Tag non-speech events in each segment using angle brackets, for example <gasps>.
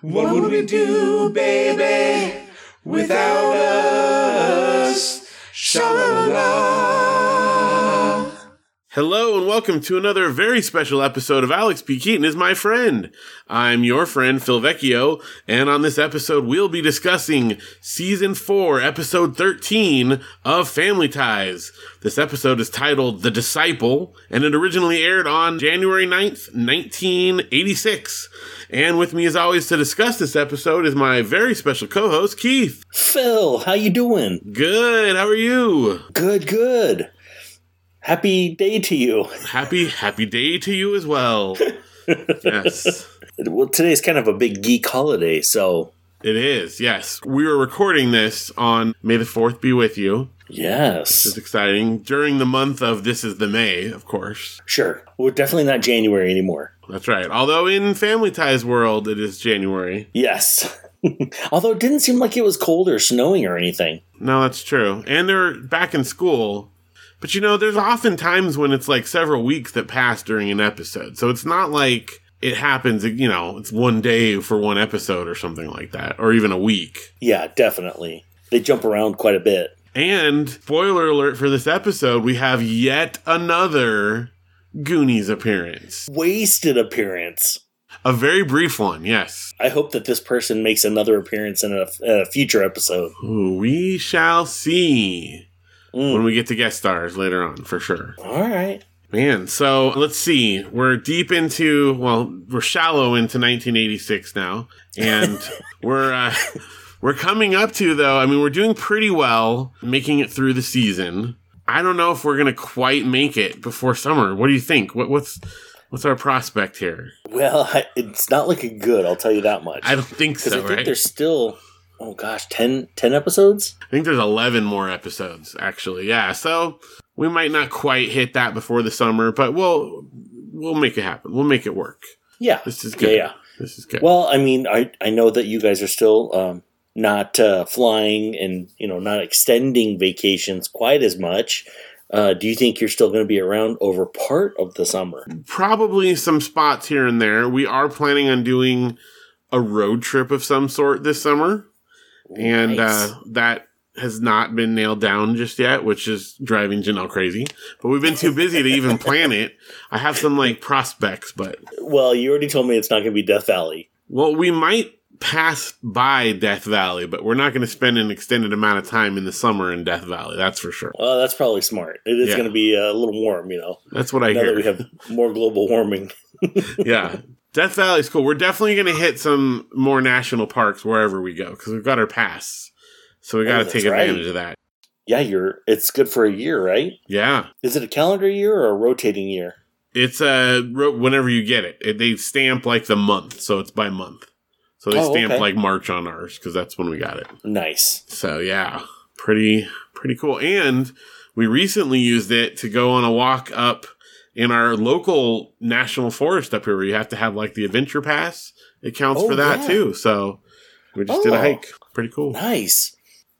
What would we do, baby, without us? Sha-la-la. Hello and welcome to another very special episode of Alex P. Keaton is my friend. I'm your friend Phil Vecchio, and on this episode we'll be discussing season 4, episode 13 of Family Ties. This episode is titled The Disciple, and it originally aired on January 9th, 1986. And with me as always to discuss this episode is my very special co-host Keith. Phil, how you doing? Good, how are you? Good, good. Happy day to you. Happy happy day to you as well. <laughs> yes. Well, today's kind of a big geek holiday, so It is, yes. We were recording this on May the 4th be with you. yes, It's exciting. During the month of This is the May, of course. sure. We're definitely not January anymore. That's right. Although in Family Ties world, it is January. Yes. <laughs> Although it didn't seem like it was cold or snowing or anything. No, that's true. And they're back in school. But you know, there's often times when it's like several weeks that pass during an episode. So it's not like it happens, you know, it's one day for one episode or something like that, or even a week. Yeah, definitely. They jump around quite a bit. And spoiler alert for this episode, we have yet another Goonies appearance. Wasted appearance. A very brief one, yes. I hope that this person makes another appearance in a, a future episode. Ooh, we shall see Mm. when we get to guest stars later on, for sure. All right. Man, so let's see. We're deep into, well, we're shallow into 1986 now, and <laughs> we're uh, we're coming up to though. I mean, we're doing pretty well, making it through the season. I don't know if we're gonna quite make it before summer. What do you think? What, what's what's our prospect here? Well, I, <laughs> it's not looking good, I'll tell you that much. I don't think so. I think right? there's still, oh gosh, 10, 10 episodes? I think there's 11 more episodes, actually. Yeah, so we might not quite hit that before the summer, but we'll we'll make it happen. We'll make it work. Yeah. This is Yeah, good. yeah. This is good. Well, I mean, I, I know that you guys are still um, not uh, flying and, you know, not extending vacations quite as much. Uh, do you think you're still going to be around over part of the summer? Probably some spots here and there. We are planning on doing a road trip of some sort this summer, and Nice. uh, that has not been nailed down just yet, which is driving Janelle crazy. But we've been too busy to even plan it. I have some like prospects, but well, you already told me it's not going to be Death Valley. Well, we might pass by Death Valley, but we're not going to spend an extended amount of time in the summer in Death Valley. That's for sure. Well, that's probably smart. It is Yeah. going to be a little warm, you know, That's what I now hear. that we have more global warming. <laughs> yeah. Death Valley's cool. We're definitely going to hit some more national parks wherever we go because we've got our pass. So we got to Oh, take right. advantage of that. Yeah, you're. It's good for a year, right? Yeah. Is it a calendar year or a rotating year? It's uh, ro- whenever you get it. it. They stamp like the month, so it's by month. So they Oh, stamp okay. like March on ours because that's when we got it. Nice. So yeah, pretty pretty cool. And we recently used it to go on a walk up in our local national forest up here where you have to have like the adventure pass. It counts Oh, for that yeah. too. So we just did a Oh. hike. Pretty cool. Nice.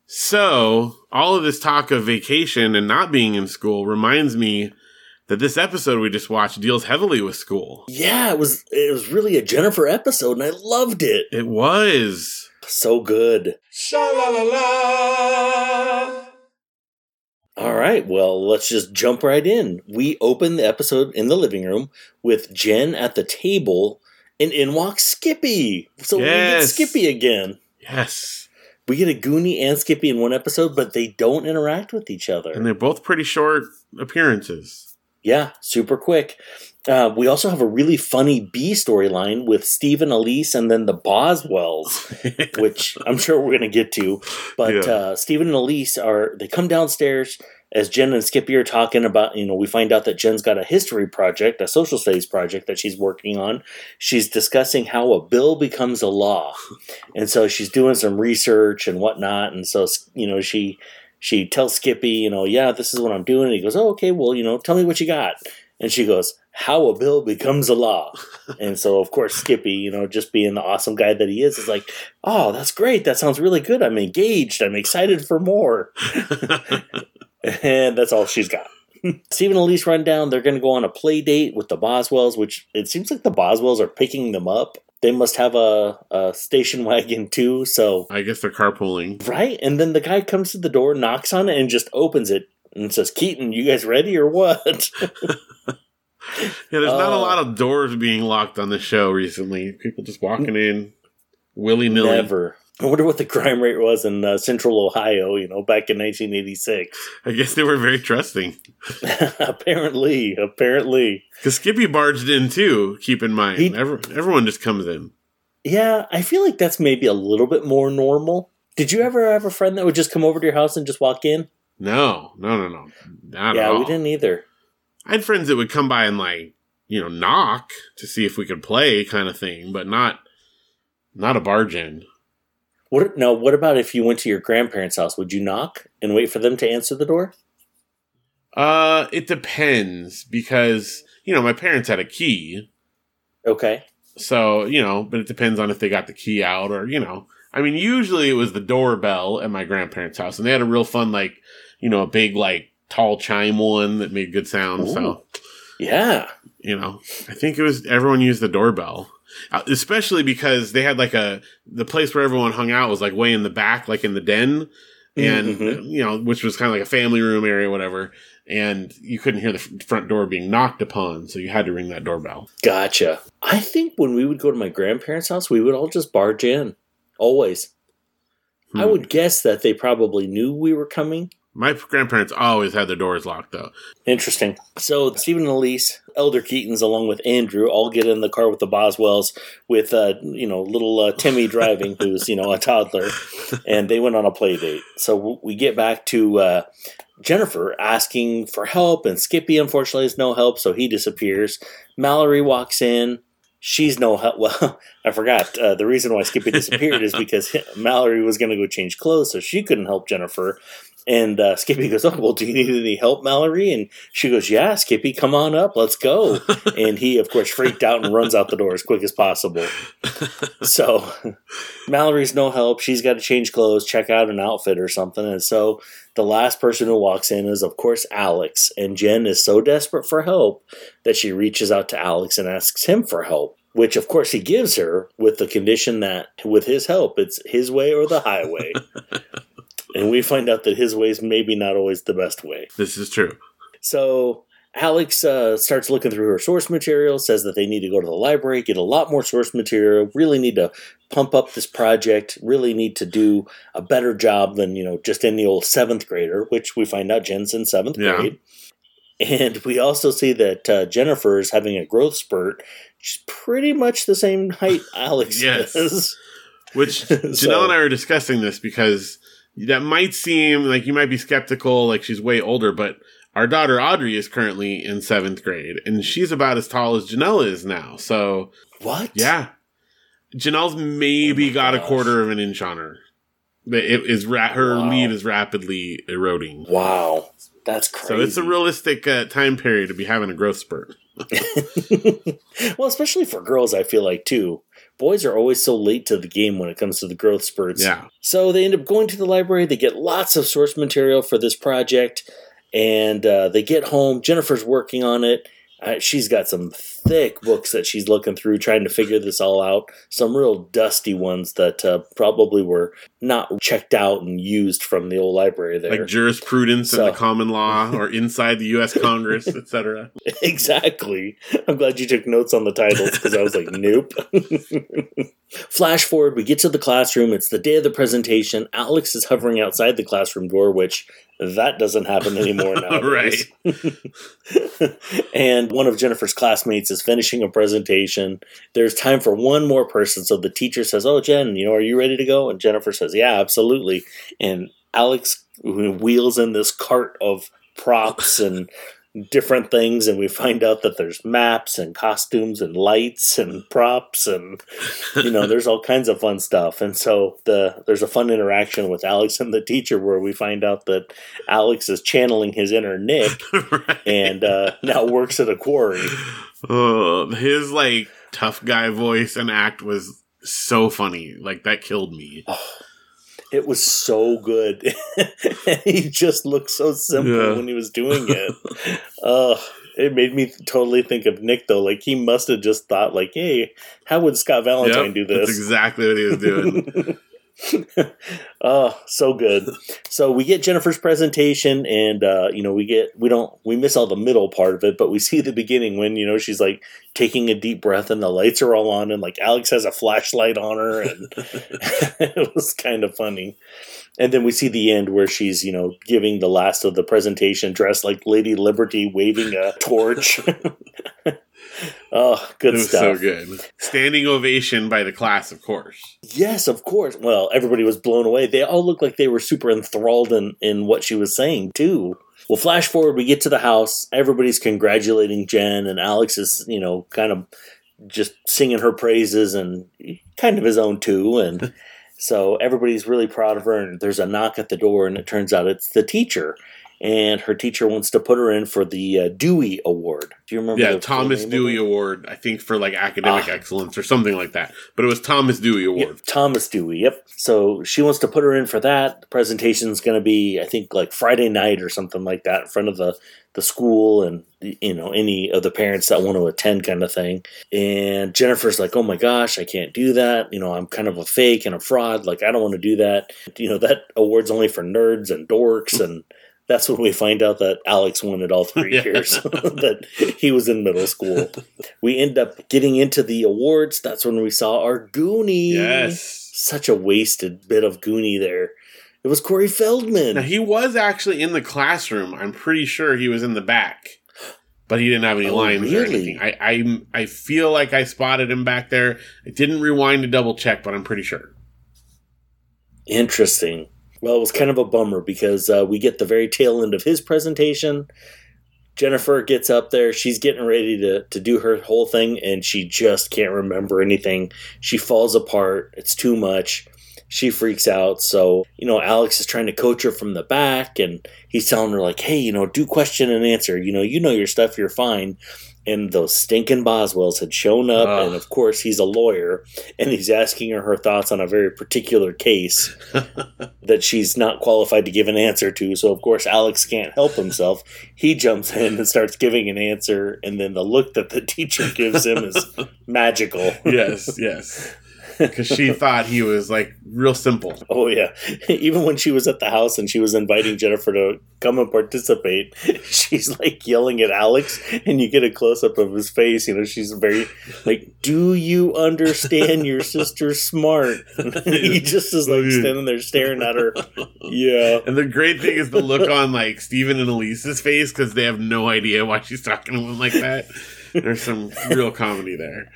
So all of this talk of vacation and not being in school reminds me that this episode we just watched deals heavily with school. Yeah, it was. It was really a Jennifer episode, and I loved it. It was. So good. Sha-la-la-la. All right, well, let's just jump right in. We open the episode in the living room with Jen at the table, and in walks Skippy. So we get Skippy again. Yes. We get a Goonie and Skippy in one episode, but they don't interact with each other. And they're both pretty short appearances. Yeah, super quick. Uh, we also have a really funny B storyline with Stephen, Elise, and then the Boswells, <laughs> which I'm sure we're going to get to. But Yeah. uh, Stephen and Elise are they come downstairs as Jen and Skippy are talking about. You know, we find out that Jen's got a history project, a social studies project that she's working on. She's discussing how a bill becomes a law, and so she's doing some research and whatnot. And so you know she she tells Skippy, you know, yeah, this is what I'm doing. And he goes, oh, okay, well, you know, tell me what you got. And she goes, how a bill becomes a law. <laughs> and so, of course, Skippy, you know, just being the awesome guy that he is, is like, oh, that's great. That sounds really good. I'm engaged. I'm excited for more. <laughs> and that's all she's got. <laughs> Stephen and Elise run down. They're going to go on a play date with the Boswells, which it seems like the Boswells are picking them up. they must have a, a station wagon too. So I guess they're carpooling. right, and then the guy comes to the door, knocks on it, and just opens it and says, "Keaton, you guys ready or what?" <laughs> Yeah, there's not a Oh. lot of doors being locked on the show recently. People just walking in willy nilly. Never. I wonder what the crime rate was in uh, Central Ohio. You know, back in 1986. I guess they were very trusting. <laughs> apparently, apparently. Because Skippy barged in too, keep in mind. He- Every, everyone just comes in. Yeah, I feel like that's maybe a little bit more normal. Did you ever have a friend that would just come over to your house and just walk in? No, no, no, no. Not at yeah, we didn't either. I had friends that would come by and like, you know, knock to see if we could play kind of thing, but not not a barge in. What now? What about if you went to your grandparents' house? Would you knock and wait for them to answer the door? Uh, it depends because, you know, my parents had a key. Okay. So, you know, but it depends on if they got the key out or, you know. I mean, usually it was the doorbell at my grandparents' house, and they had a real fun, like, you know, a big, like, tall chime one that made good sound. So, Yeah. you know, I think it was everyone used the doorbell, uh, especially because they had like a the place where everyone hung out was like way in the back, like in the den, and Mhm. you know, which was kind of like a family room area, whatever. And you couldn't hear the front door being knocked upon, so you had to ring that doorbell. Gotcha. I think when we would go to my grandparents' house, we would all just barge in. Always. I Hmm. would guess that they probably knew we were coming. My grandparents always had their doors locked, though. Interesting. So Stephen and Elise, Elder Keaton's, along with Andrew, all get in the car with the Boswells, with uh, you know little uh, Timmy <laughs> driving, who's you know a toddler, and they went on a play date. So we get back to uh, Jennifer asking for help, and Skippy unfortunately has no help, so he disappears. Mallory walks in. She's no help. <laughs> Well, I forgot. Uh, the reason why Skippy disappeared is <laughs> because Mallory was going to go change clothes, so she couldn't help Jennifer. And uh, Skippy goes, "Oh, well, do you need any help, Mallory?" And she goes, "Yeah, Skippy, come on up, let's go." <laughs> and he, of course, freaked out and runs out the door as quick as possible. <laughs> so Mallory's no help. She's got to change clothes, check out an outfit or something. And so the last person who walks in is, of course, Alex. And Jen is so desperate for help that she reaches out to Alex and asks him for help. Which, of course, he gives her with the condition that, with his help, it's his way or the highway. <laughs> and we find out that his way is maybe not always the best way. This is true. So Alex uh, starts looking through her source material, says that they need to go to the library, get a lot more source material, really need to pump up this project, really need to do a better job than, you know, just any old seventh grader, which we find out Jen's in seventh Yeah. grade. And we also see that uh, Jennifer is having a growth spurt. She's pretty much the same height <laughs> Alex Yes. is. Which <laughs> Janelle So- and I are discussing this because that might seem like you might be skeptical, like she's way older, but our daughter Audrey is currently in seventh grade, and she's about as tall as Janelle is now. So What? yeah, Janelle's maybe Oh got a quarter of an inch on her. But It is ra- her Wow. lead is rapidly eroding. Wow. That's crazy. So it's a realistic uh, time period to be having a growth spurt. <laughs> well, especially for girls, I feel like too. Boys are always so late to the game when it comes to the growth spurts. Yeah. So they end up going to the library. They get lots of source material for this project, and uh, they get home. Jennifer's working on it. Uh, she's got some thick books that she's looking through, trying to figure this all out. Some real dusty ones that uh, probably were not checked out and used from the old library there. Like jurisprudence and the common law or inside the U.S. Congress, etc. <laughs> exactly. I'm glad you took notes on the titles because I was like, nope. <laughs> Flash forward, we get to the classroom. It's the day of the presentation. Alex is hovering outside the classroom door, which that doesn't happen anymore now. <laughs> right. and one of Jennifer's classmates is finishing a presentation. There's time for one more person. So the teacher says, Oh, Jen, you know, are you ready to go? And Jennifer says, Yeah, absolutely. And Alex wheels in this cart of props <laughs> and different things and we find out that there's maps and costumes and lights and props and you know there's all kinds of fun stuff and so the there's a fun interaction with Alex and the teacher where we find out that Alex is channeling his inner Nick <laughs> right. and uh, now works at a quarry Oh, his like tough guy voice and act was so funny. Like that killed me. it was so good <laughs> he just looked so simple Yeah. when he was doing it uh, it made me totally think of Nick though. Like he must have just thought, like, "Hey, how would Scott Valentine Yep, do this?" That's this?" exactly what he was doing. <laughs> <laughs> oh, so good. So we get Jennifer's presentation, and uh, you know we get we don't we miss all the middle part of it, but we <laughs> see the beginning when you know she's like taking a deep breath, and the lights are all on, and like Alex has a flashlight on her, and <laughs> it was kind of funny. And then we see the end where she's you know giving the last of the presentation, dressed like Lady Liberty, waving a torch. Oh, good it was stuff. so good. Standing ovation by the class, of course. Yes, of course. Well, everybody was blown away. They all looked like they were super enthralled in, in what she was saying, too. Well, flash forward, we get to the house. Everybody's congratulating Jen, and Alex is, you know, kind of just singing her praises and kind of his own, too. And <laughs> so everybody's really proud of her. And there's a knock at the door, and it turns out it's the teacher. And her teacher wants to put her in for the uh, Dewey Award. Do you remember? Yeah, the Thomas Dewey? Award, I think for like academic Ah. excellence or something like that. But it was Thomas Dewey Award. Yep, Thomas Dewey. Yep. So she wants to put her in for that. The presentation's going to be, I think, like Friday night or something like that, in front of the the school and you know any of the parents that want to attend, kind of thing. And Jennifer's like, "Oh my gosh, I can't do that. You know, I'm kind of a fake and a fraud. Like, I don't want to do that. You know, that award's only for nerds and dorks and." That's when we find out that Alex won it all three <laughs> Yeah. years. <laughs> that he was in middle school. We end up getting into the awards. That's when we saw our Goonie. Yes. Such a wasted bit of Goonie there. It was Corey Feldman. Now he was actually in the classroom. I'm pretty sure he was in the back, but he didn't have any Oh, lines or anything. I, I I feel like I spotted him back there. I didn't rewind to double check, but I'm pretty sure. Interesting. Well, it was kind of a bummer because uh, we get the very tail end of his presentation. Jennifer gets up there. She's getting ready to, to do her whole thing, and she just can't remember anything. She falls apart. It's too much. She freaks out. So, you know, Alex is trying to coach her from the back, and he's telling her, like, hey, you know, do question and answer. You know, you know your stuff, you're fine. And those stinking Boswells had shown up, Ugh. and of course, he's a lawyer, and he's asking her her thoughts on a very particular case <laughs> that she's not qualified to give an answer to. So of course Alex can't help himself. He jumps in and starts giving an answer, and then the look that the teacher gives him is <laughs> magical. yes, yes. <laughs> Because she thought he was like real simple. Oh yeah. <laughs> Even when she was at the house and she was inviting Jennifer to come and participate, <laughs> she's like yelling at Alex and you get a close up of his face. You know, she's very like, Do you understand your sister's smart? he just is like standing there staring at her. Yeah. And the great thing is the look on like Stephen and Elise's face because they have no idea why she's talking to him like that. There's some real comedy there.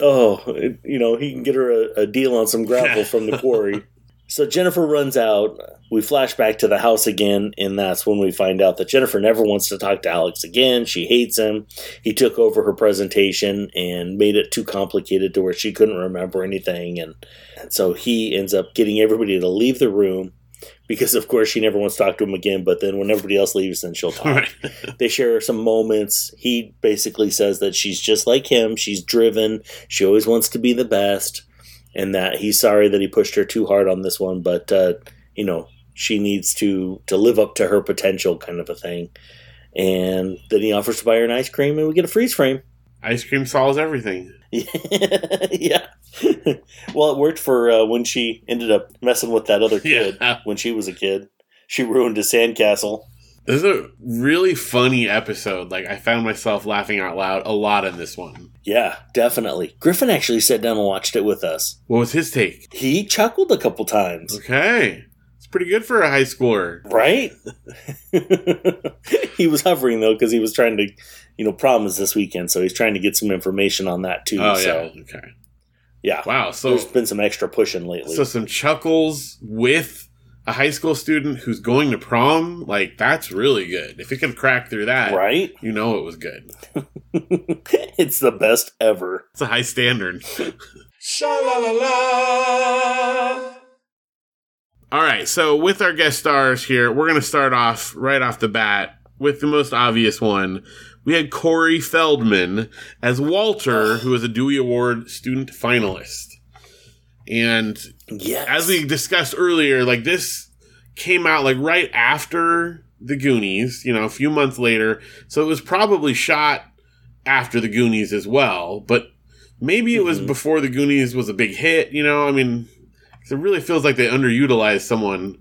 Oh, it- you know, he can get her a, a deal on some gravel <laughs> from the quarry. So Jennifer runs out. We flash back to the house again, and that's when we find out that Jennifer never wants to talk to Alex again. She hates him. He took over her presentation and made it too complicated to where she couldn't remember anything. And, and so he ends up getting everybody to leave the room because, of course, she never wants to talk to him again. But then when everybody else leaves, then she'll talk Right. <laughs> they share some moments. He basically says that she's just like him. She's driven. She always wants to be the best, and that he's sorry that he pushed her too hard on this one. But uh, you know, she needs to to live up to her potential, kind of a thing. And then he offers to buy her an ice cream, and we get a freeze frame. Ice cream solves everything. <laughs> yeah. well, it worked for uh, when she ended up messing with that other kid Yeah. <laughs> when she was a kid. She ruined his sandcastle. This is a really funny episode. Like I found myself laughing out loud a lot in this one. Yeah, definitely. Griffin actually sat down and watched it with us. What was his take? He chuckled a couple times, Okay. It's pretty good for a high schooler. right? <laughs> he was hovering though because he was trying to, you know, prom is this weekend, so he's trying to get some information on that too. Oh so yeah. Okay. yeah, Wow. So there's been some extra pushing lately. so some chuckles with a high school student who's going to prom, like that's really good. If it could crack through that, right? you know it was good. <laughs> it's the best ever. It's a high standard. Sha la la la. All right, so with our guest stars here, we're going to start off right off the bat with the most obvious one. We had Corey Feldman as Walter, who was a Dewey Award student finalist. And Yes. as we discussed earlier, like this came out like right after the Goonies, you know, a few months later. So it was probably shot after the Goonies as well, but maybe it was Mhm. before the Goonies was a big hit, you know? I mean, it really feels like they underutilized someone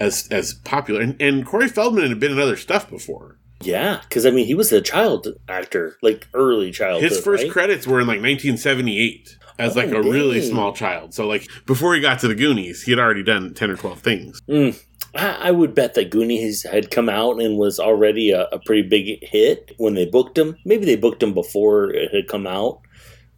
as as popular. And, and Corey Feldman had been in other stuff before. Yeah, because I mean, he was a child actor, like early childhood. His first right? credits were in like 1978 as like Oh, a really small child. So like before he got to the Goonies, he had already done 10 or 12 things. Mm. I, I would bet that Goonies had come out and was already a, a pretty big hit when they booked him. Maybe they booked him before it had come out,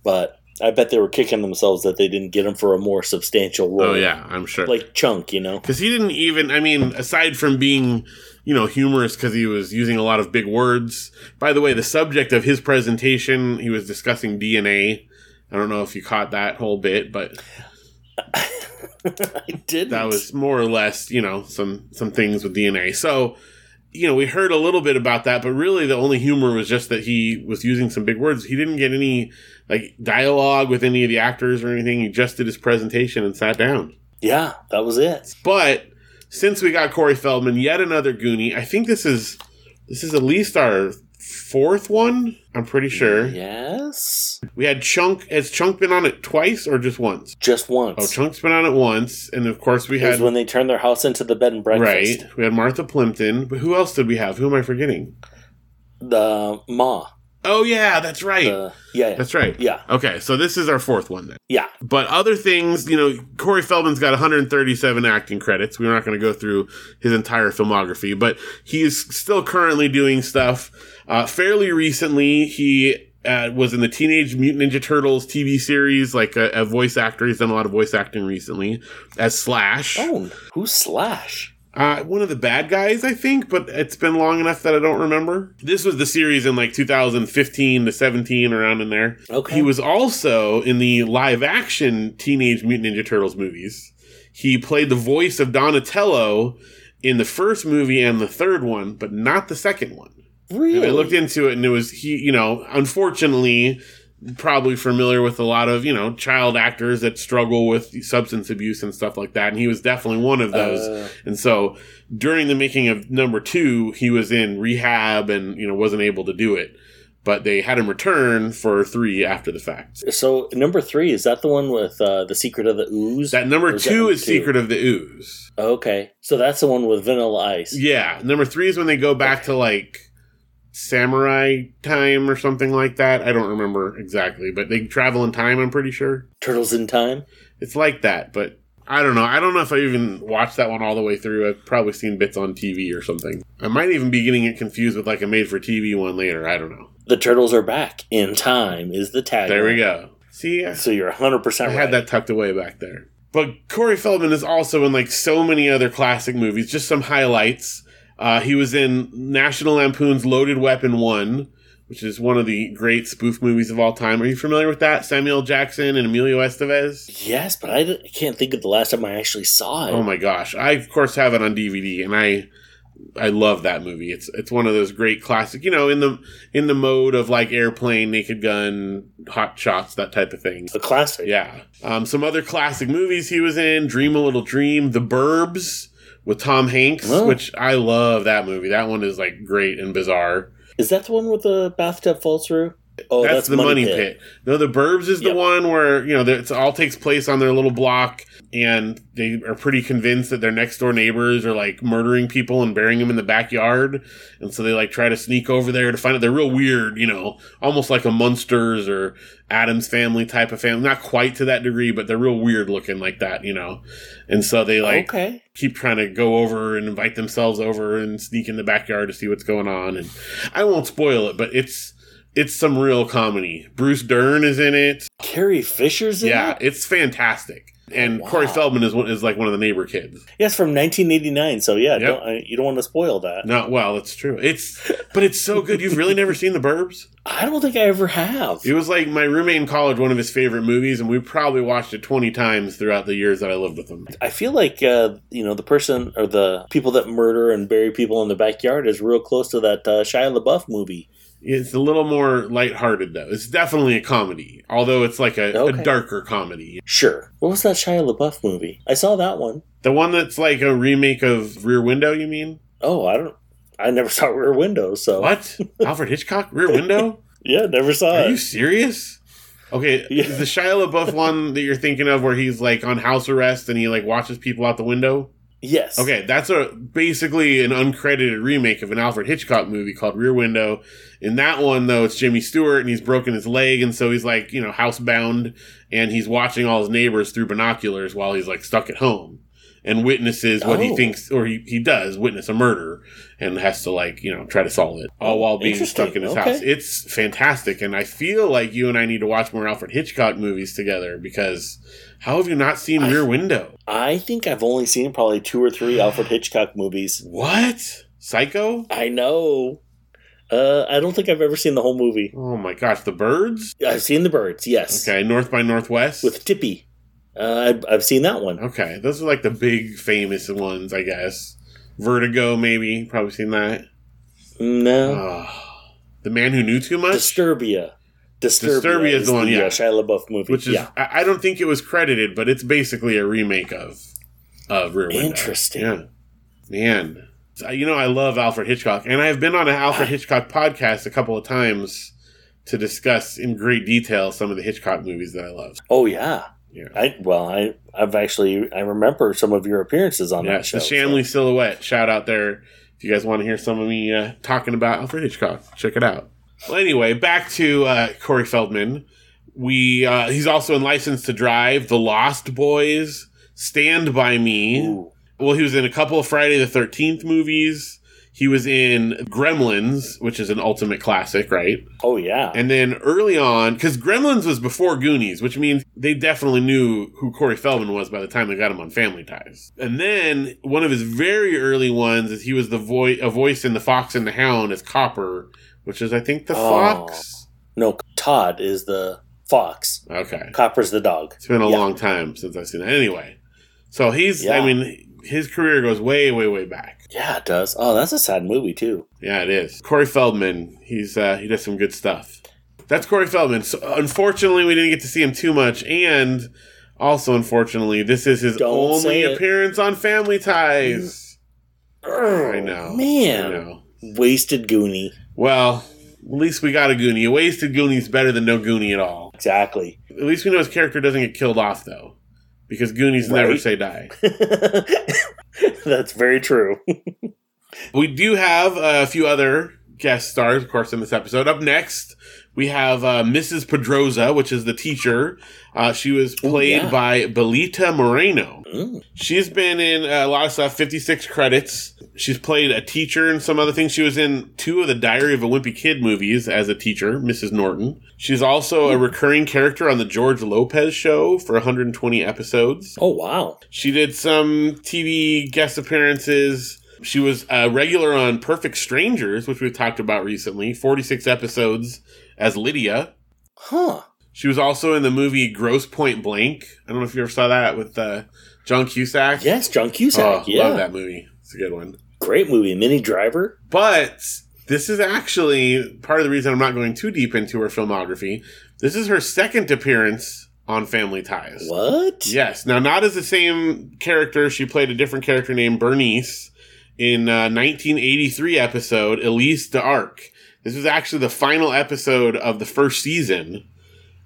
but I bet they were kicking themselves that they didn't get him for a more substantial role. Oh yeah, I'm sure. like Chunk, you know. because he didn't even i mean aside from being you know humorous because he was using a lot of big words. By the way the subject of his presentation he was discussing dna i don't know if you caught that whole bit but <laughs> I did. that was more or less you know some some things with dna so you know we heard a little bit about that but really the only humor was just that he was using some big words. He didn't get any like dialogue with any of the actors or anything. He just did his presentation and sat down. Yeah, that was it. But since we got Corey Feldman, yet another Goonie, I think this is this is at least our fourth one. I'm pretty sure. Yes, We had Chunk. Has Chunk been on it twice or just once? just once. Oh, Chunk's been on it once, and of course we It had when they turned their house into the bed and breakfast. right. We had Martha Plimpton, but who else did we have? Who am I forgetting? The Ma. Oh yeah, that's right. The, yeah, yeah, that's right. yeah, Okay, so this is our fourth one then. yeah. But other things, you know, Corey Feldman's got 137 acting credits. We're not going to go through his entire filmography, but he's still currently doing stuff. Uh, fairly recently, he uh, was in the Teenage Mutant Ninja Turtles TV series, like a, a voice actor. He's done a lot of voice acting recently as Slash. Oh, who's Slash? Uh, one of the bad guys, I think, but it's been long enough that I don't remember. This was the series in like 2015 to 17, around in there. Okay. He was also in the live action Teenage Mutant Ninja Turtles movies. He played the voice of Donatello in the first movie and the third one, but not the second one. really. And I looked into it and it was he, you know, unfortunately, probably familiar with a lot of, you know, child actors that struggle with substance abuse and stuff like that. And he was definitely one of those. Uh, And so during the making of number two, he was in rehab and, you know, wasn't able to do it. But they had him return for three after the fact. so number three is that the one with uh, the secret of the ooze? That number Or is that two number is two? Secret of the Ooze. okay, so that's the one with Vanilla Ice. Yeah. Number three is when they go back to like samurai time or something like that. I don't remember exactly, but they travel in time, I'm pretty sure. Turtles in Time. It's like that, but I don't know. I don't know if I even watched that one all the way through. I've probably seen bits on TV or something. I might even be getting it confused with like a made for TV one later. I don't know. The turtles are back in time is the tag. There we go. See, So you're 100 percent I right. had that tucked away back there. But Corey Feldman is also in like so many other classic movies. Just some highlights. Uh, he was in National Lampoon's Loaded Weapon 1, which is one of the great spoof movies of all time. Are you familiar with that? Samuel Jackson and Emilio Estevez? Yes, but I d- I can't think of the last time I actually saw it. Oh my gosh. I of course have it on DVD and I I love that movie. It's it's one of those great classic, you know, in the in the mode of like Airplane, Naked Gun, Hot Shots, that type of thing. a classic. Yeah. Um, some other classic movies he was in Dream a Little Dream, The Burbs with Tom Hanks, Oh. which I love that movie. That one is like great and bizarre. Is that the one with the bathtub falls through? Oh, that's, the Money, Pit. No, The Burbs is the one where, you know, it all takes place on their little block and they are pretty convinced that their next door neighbors are like murdering people and burying them in the backyard. And so they like try to sneak over there to find it. They're real weird, you know, almost like a Munsters or Addams family type of family. Not quite to that degree, but they're real weird looking like that, you know. And so they like okay. keep trying to go over and invite themselves over and sneak in the backyard to see what's going on. And I won't spoil it, but it's it's some real comedy. Bruce Dern is in it. Carrie Fisher's in Yeah, it? Yeah, it's fantastic. And Wow. Corey Feldman is one, is like one of the neighbor kids. Yes, from 1989. So yeah, Yep. don't, I, you don't want to spoil that. No, well, that's true. It's but it's so good. You've really never seen The Burbs? I don't think I ever have. It was like my roommate in college, one of his favorite movies, and we probably watched it twenty times throughout the years that I lived with him. I feel like uh, you know the person or the people that murder and bury people in the backyard is real close to that uh, Shia LaBeouf movie. It's a little more lighthearted though. It's definitely a comedy, although it's like a, Okay. a darker comedy. Sure. What was that Shia LaBeouf movie? I saw that one. The one that's like a remake of Rear Window, you mean? Oh, I don't. I never <laughs> saw Rear Window, so What? Alfred Hitchcock? Rear Window? <laughs> yeah, never saw it. Are you serious? Okay, Yeah. is the Shia LaBeouf one that you're thinking of where he's like on house arrest and he like watches people out the window? Yes. Okay, that's a basically an uncredited remake of an Alfred Hitchcock movie called Rear Window. In that one, though, it's Jimmy Stewart and he's broken his leg, and so he's like you know housebound, and he's watching all his neighbors through binoculars while he's like stuck at home, and witnesses what he Oh. thinks or he, he does witness a murder and has to like you know try to solve it all while being stuck in his okay. house. It's fantastic, and I feel like you and I need to watch more Alfred Hitchcock movies together because how have you not seen I- Rear Window? I think I've only seen probably two or three Alfred Hitchcock movies. What Psycho? I know. Uh, I don't think I've ever seen the whole movie. Oh my gosh, the birds? I've seen The Birds, yes, Okay, North by Northwest. with Tippi. Uh, I've, I've seen that one. okay, those are like the big famous ones, I guess. Vertigo, maybe. Probably seen that. No, Oh, the Man Who Knew Too Much, Disturbia. Disturbia, Disturbia is the one, yeah. uh, Shia LaBeouf movie. which is yeah, I, I don't think it was credited, but it's basically a remake of of Rear Window. Interesting. Yeah, man. So, you know, I love Alfred Hitchcock, and I have been on an Alfred <sighs> Hitchcock podcast a couple of times to discuss in great detail some of the Hitchcock movies that I love. oh yeah. Yeah. I well, I I've actually I remember some of your appearances on Yeah, that show. the Shanley Silhouette. Shout out there if you guys want to hear some of me uh, talking about Alfred Hitchcock. Check it out. Well, anyway, back to uh, Corey Feldman. We uh, he's also in License to Drive, The Lost Boys, Stand by Me. Ooh. Well, he was in a couple of Friday the Thirteenth movies. He was in Gremlins, which is an ultimate classic, right? Oh yeah. And then early on, because Gremlins was before Goonies, which means they definitely knew who Corey Feldman was by the time they got him on Family Ties. And then one of his very early ones is he was the voice, a voice in The Fox and the Hound as Copper, which is I think the Oh. Fox. no, Todd is the fox. Okay, Copper's the dog. it's been a Yeah. long time since I've seen that. Anyway, so he's, Yeah. I mean, his career goes way, way, way back. Yeah, it does. Oh, that's a sad movie too. Yeah, it is. Corey Feldman, he's uh, he does some good stuff. That's Corey Feldman. So unfortunately, we didn't get to see him too much, and also unfortunately, this is his Don't only appearance on Family Ties. I know. I Man, know. wasted Goonie. Well, at least we got a Goonie. A wasted Goonie's is better than no Goonie at all. Exactly. At least we know his character doesn't get killed off though, because Goonies never say die. <laughs> that's very true. We do have a few other guest stars, of course, in this episode. Up next, we have uh, Mrs. Pedroza, which is the teacher. Uh, she was played yeah. by Belita Moreno. Mm. She's been in a lot of stuff, 56 credits. She's played a teacher and some other things. She was in two of the Diary of a Wimpy Kid movies as a teacher, Mrs. Norton. She's also a recurring character on the George Lopez show for 120 episodes. Oh wow. She did some TV guest appearances. She was a regular on Perfect Strangers, which we've talked about recently, 46 episodes as Lydia. Huh. She was also in the movie Grosse Pointe Blank. I don't know if you ever saw that with uh, John Cusack. Yes, John Cusack. Oh, yeah. love that movie. It's a good one. Great movie. Minnie Driver. But this is actually part of the reason I'm not going too deep into her filmography. This is her second appearance on Family Ties. What? Yes. Now, not as the same character. She played a different character named Bernice in uh, 1983 episode Elise d'Arc. This was actually the final episode of the first season.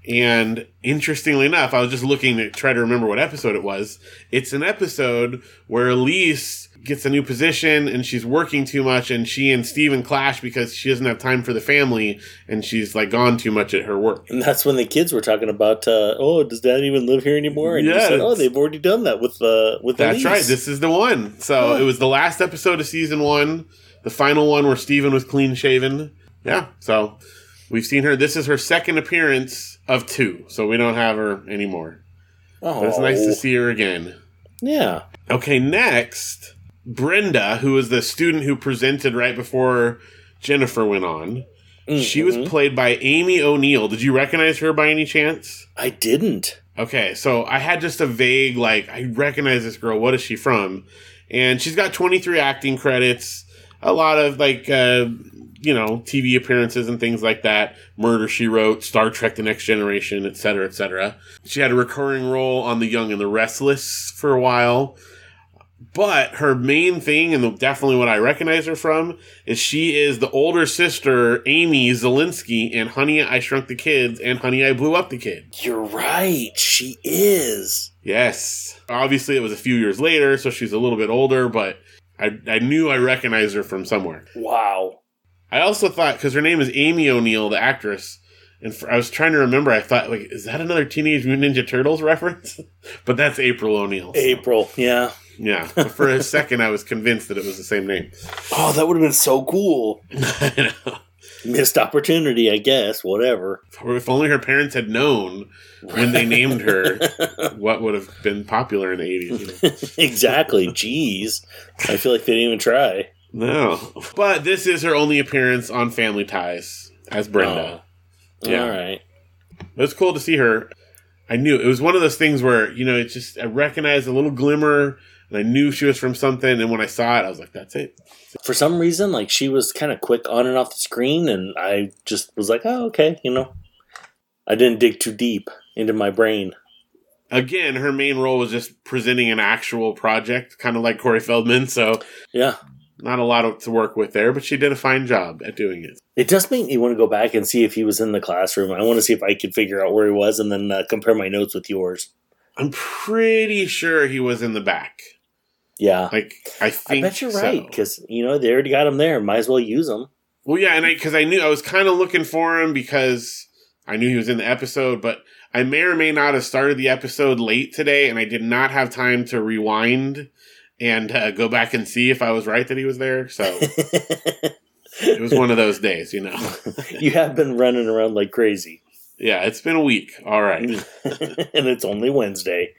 And interestingly enough, I was just looking to try to remember what episode it was. It's an episode where Elise gets a new position and she's working too much and she and Steven clash because she doesn't have time for the family and she's like gone too much at her work. And that's when the kids were talking about, uh, oh, does Dad even live here anymore? And you said, oh, they've already done that with uh, with That's Elise. right. This is the one. So Huh. it was the last episode of season one, the final one where Steven was clean shaven. Yeah. So we've seen her. This is her second appearance of two. So we don't have her anymore. Oh, But it's nice to see her again. Yeah. Okay, next, Brenda, who was the student who presented right before Jennifer went on. Mm, She was mhm. played by Amy O'Neill. Did you recognize her by any chance? I didn't. Okay, so I had just a vague, like, I recognize this girl. What is she from? And she's got 23 acting credits, a lot of, like, uh, you know, TV appearances and things like that. Murder, She Wrote, Star Trek The Next Generation, etc., etc. She had a recurring role on The Young and the Restless for a while. But her main thing, and definitely what I recognize her from, is she is the older sister, Amy Szalinski, in Honey, I Shrunk the Kids and Honey, I Blew Up the Kid. You're right. She is. Yes. Obviously, it was a few years later, so she's a little bit older, but I, I knew I recognized her from somewhere. Wow. I also thought, because her name is Amy O'Neill, the actress, and for, I was trying to remember, I thought, like, is that another Teenage Mutant Ninja Turtles <laughs> reference? but that's April O'Neill. so- April. Yeah. Yeah. For a second, I was convinced that it was the same name. Oh, that would have been so cool. <laughs> I know. Missed opportunity, I guess. Whatever. If only her parents had known when they named her <laughs> what would have been popular in the 80s. <laughs> Exactly. Jeez. I feel like they didn't even try. No. But this is her only appearance on Family Ties as Brenda. Oh. Yeah. All right. It was cool to see her. I knew it was one of those things where, you know, it just, I recognized a little glimmer and I knew she was from something. And when I saw it, I was like, that's it. For some reason, like she was kind of quick on and off the screen, and I just was like, oh, okay, you know. I didn't dig too deep into my brain. Again, her main role was just presenting an actual project, kind of like Corey Feldman. So Yeah. not a lot of, to work with there, but she did a fine job at doing it. It does make me want to go back and see if he was in the classroom. I want to see if I could figure out where he was and then uh, compare my notes with yours. I'm pretty sure he was in the back. Yeah. Like I I bet you're so. right because you know they already got him there. Might as well use him. Well, yeah, and I because I knew I was kind of looking for him because I knew he was in the episode, but I may or may not have started the episode late today, and I did not have time to rewind and uh, go back and see if I was right that he was there. So <laughs> it was one of those days, you know. <laughs> you have been running around like crazy, Yeah, it's been a week. All right. <laughs> and it's only Wednesday.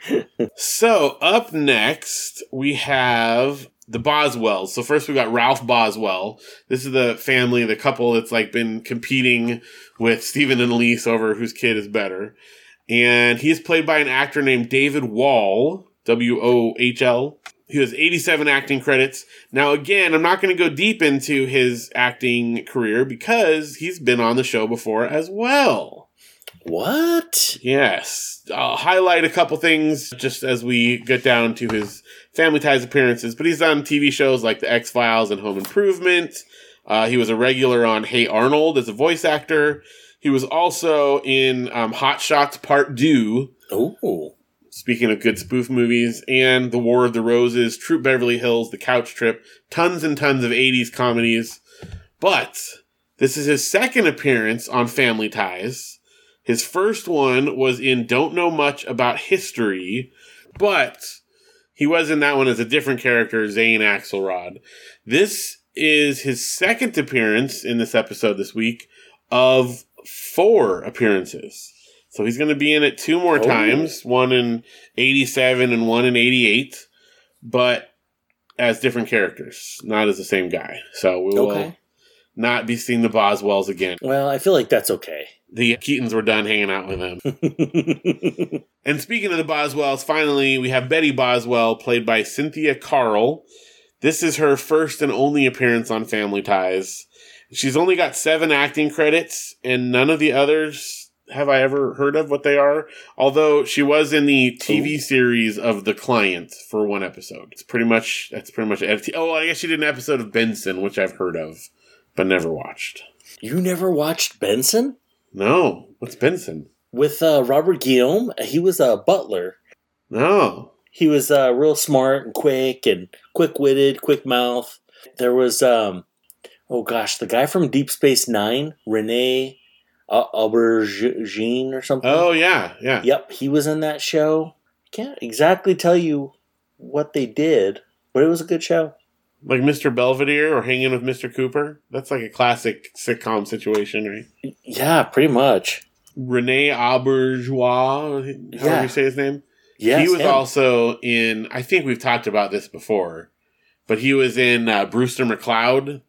So up next we have the Boswells. So first we got Ralph Boswell. This is the family, the couple that's like been competing with Stephen and Elise over whose kid is better. And he's played by an actor named David Wohl, W O H L. He has 87 acting credits. Now, again, I'm not going to go deep into his acting career because he's been on the show before as well. What? Yes. I'll highlight a couple things just as we get down to his Family Ties appearances, but he's on TV shows like The X Files and Home Improvement. Uh, he was a regular on Hey Arnold as a voice actor. He was also in um, Hot Shots Part 2, Oh, speaking of good spoof movies, and The War of the Roses, Troop Beverly Hills, The Couch Trip, tons and tons of 80s comedies. But this is his second appearance on Family Ties. His first one was in Don't Know Much About History, but he was in that one as a different character, Zane Axelrod. This is his second appearance in this episode this week of four appearances. So he's going to be in it two more Oh. times, one in 87 and one in 88, but as different characters, not as the same guy. So we will okay. not be seeing the Boswells again. Well, I feel like that's okay. The Keatons were done hanging out with them. <laughs> And speaking of the Boswells, finally, we have Betty Boswell, played by Cynthia Carl. This is her first and only appearance on Family Ties. She's only got seven acting credits, and none of the others have I ever heard of what they are. Although she was in the TV Ooh. series of The Client for one episode. It's pretty much that's pretty much it. Oh, I guess she did an episode of Benson, which I've heard of, but never watched. you never watched Benson No, what's Benson? with uh, Robert Guillaume? He was a butler. No, He was uh, real smart and quick and quick witted, quick mouth. There was um, oh gosh, the guy from Deep Space Nine, Rene uh, Aubergine or something. Oh yeah, yeah. Yep, he was in that show. Can't exactly tell you what they did, but it was a good show. Like Mr. Belvedere or Hanging with Mr. Cooper. That's like a classic sitcom situation, right? Yeah, pretty much. Rene Auberjonois, however Yeah. you say his name. Yes, he was him. also in. I think we've talked about this before, but he was in uh, Brewster McCloud,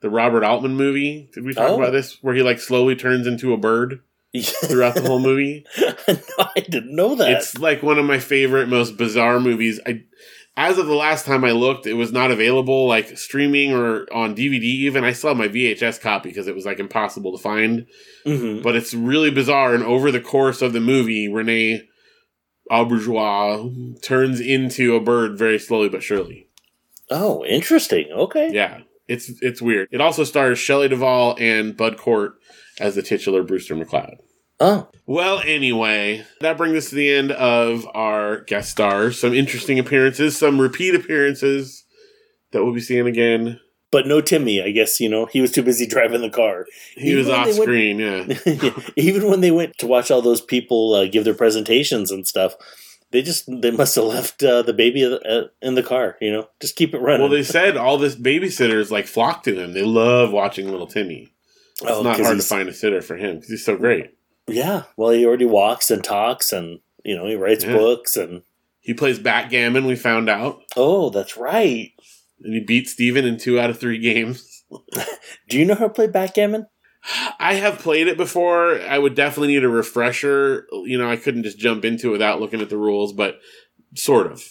the Robert Altman movie. Did we talk Oh. about this? Where he like slowly turns into a bird throughout the whole movie. <laughs> no, I didn't know that. It's like one of my favorite, most bizarre movies. I, as of the last time I looked, it was not available like streaming or on DVD. Even I still have my VHS copy because it was like impossible to find. Mhm. But it's really bizarre. And over the course of the movie, Renee aubergine turns into a bird very slowly but surely. Oh, interesting. Okay. Yeah, it's it's weird. It also stars Shelley Duvall and Bud Cort as the titular Brewster McCloud. Oh, Well, anyway, that brings us to the end of our guest stars. Some interesting appearances, some repeat appearances that we'll be seeing again. but no Timmy. I guess you know he was too busy <laughs> driving the car. He Even was off they went- screen, <laughs> yeah. Even when they went to watch all those people uh, give their presentations and stuff, they just they must have left uh, the baby uh, in the car. You know, just keep it running. Well, they said all this babysitters like flock to him. They love watching little Timmy. It's Oh, not hard to find a sitter for him because he's so great. Yeah. Well, he already walks and talks, and you know he writes Yeah. books, and He plays backgammon. We found out, oh, that's right. and he beat Steven in two out of three games. <laughs> Do you know how to play backgammon? I have played it before. I would definitely need a refresher. You know, I couldn't just jump into it without looking at the rules, but sort of.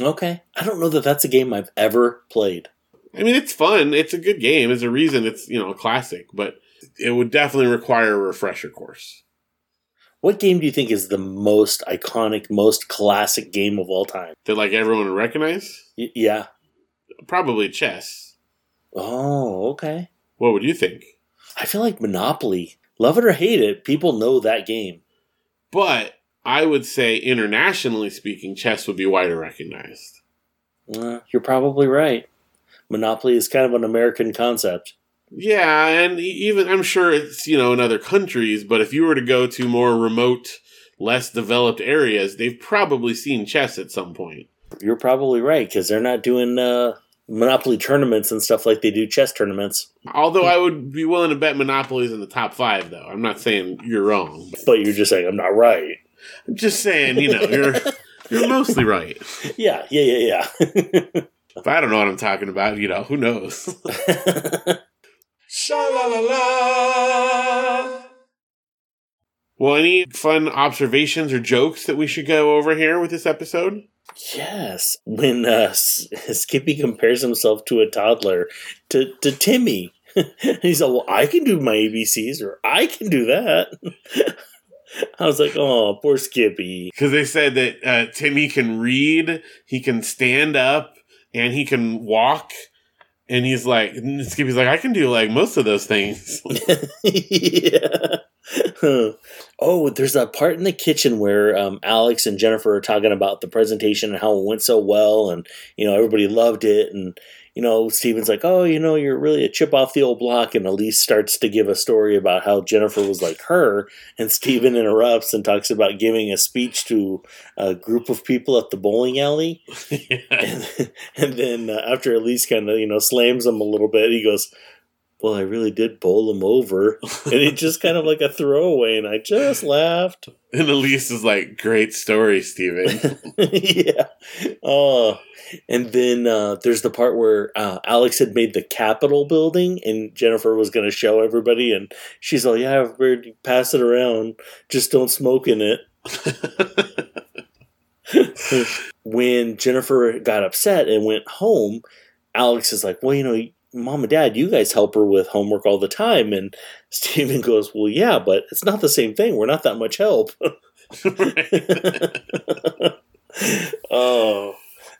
Okay. I don't know that that's a game I've ever played. I mean, it's fun. It's a good game. There's a reason it's you know a classic, but it would definitely require a refresher course. What game do you think is the most iconic, most classic game of all time? That like everyone would recognize. Y- yeah. Probably chess. Oh, okay. What would you think? I feel like Monopoly. Love it or hate it, people know that game. But I would say, internationally speaking, chess would be wider recognized. Uh, you're probably right. Monopoly is kind of an American concept. Yeah, and even I'm sure it's you know in other countries, but if you were to go to more remote, less developed areas, they've probably seen chess at some point. You're probably right because they're not doing uh, Monopoly tournaments and stuff like they do chess tournaments. Although I would be willing to bet Monopoly's in the top five, though. I'm not saying you're wrong. But But you're just saying I'm not right. I'm just saying, you know, you're <laughs> you're mostly right. Yeah, yeah, yeah, yeah, <laughs> If I don't know what I'm talking about, you know, who knows? <laughs> Sha la la la. well, any fun observations or jokes that we should go over here with this episode? yes, when uh, Skippy compares himself to a toddler to to Timmy, <laughs> he's like, "Well, I can do my ABCs, or I can do that." <laughs> I was like, "Oh, poor Skippy." Because they said that uh, Timmy can read, he can stand up, and he can walk. And he's like, and Skippy's like, I can do like most of those things. <laughs> yeah. oh, there's a part in the kitchen where um, Alex and Jennifer are talking about the presentation and how it went so well, and you know everybody loved it, and you know Steven's like, oh, you know, you're really a chip off the old block, and Elyse starts to give a story about how Jennifer was like her, and Steven interrupts and talks about giving a speech to a group of people at the bowling alley, <laughs> and, and then uh, after Elyse kind of you know slams him a little bit, he goes. Well, I really did bowl him over. <laughs> And it's just kind of like a throwaway, and I just laughed. <laughs> And Elyse is like, great story, Steven. <laughs> yeah. Oh. And then uh, there's the part where uh, Alex had made the Capitol building, and Jennifer was going to show everybody, and she's like, "Yeah, everybody pass it around. Just don't smoke in it." when Jennifer got upset and went home, Alex is like, "Well, you know." Mom and Dad, you guys help her with homework all the time. And <laughs> Steven goes, Well, yeah, but it's not the same thing. We're not that much help. <laughs> <laughs> oh,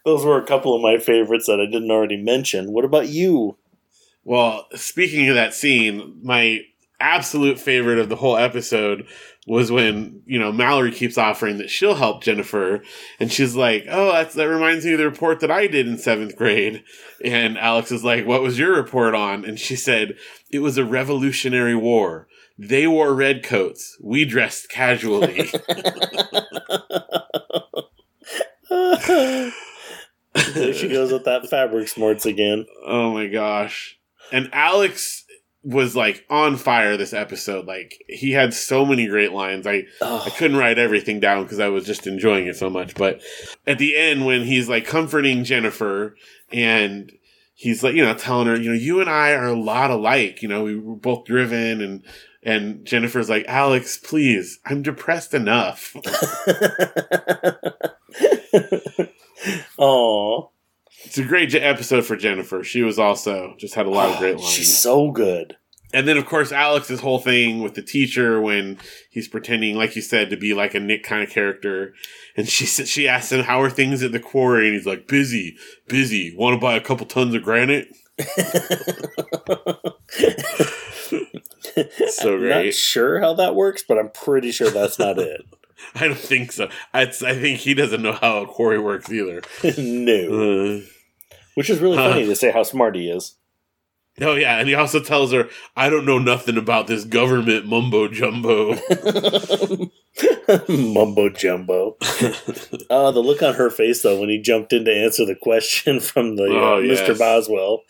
those were a couple of my favorites that I didn't already mention. What about you? well, speaking of that scene, my absolute favorite of the whole episode was when you know Mallory keeps offering that she'll help Jennifer, and she's like, "Oh, that's, that reminds me of the report that I did in seventh grade." And Alex is like, "What was your report on?" And she said, "It was a Revolutionary War. They wore red coats. We dressed casually." <laughs> <laughs> there she goes with that fabric smarts again. Oh my gosh. And Alex was like on fire this episode. Like he had so many great lines. I I Oh, couldn't write everything down because I was just enjoying it so much. But at the end, when he's like comforting Jennifer and he's like, you know, telling her, you know, you and I are a lot alike. You know, we were both driven and and Jennifer's like, Alex, please, I'm depressed enough. <laughs> oh, It's a great episode for Jennifer. She was also just had a lot of great <gasps> lines. she's so good. And then, of course, Alex's whole thing with the teacher when he's pretending, like you said, to be like a Nick kind of character. And she said she asked him, "How are things at the quarry?" And he's like, "Busy, busy. Want to buy a couple tons of granite?" <laughs> <laughs> so I'm great. not sure how that works, but I'm pretty sure that's not it. <laughs> <laughs> I don't think so. I, I think he doesn't know how a quarry works either. <laughs> no. Uh, Which is really Huh. funny to say how smart he is. oh yeah, and he also tells her, "I don't know nothing about this government mumbo jumbo." <laughs> Mumbo jumbo. Uh, the look on her face, though, when he jumped in to answer the question from the uh, Oh, Mr. Boswell.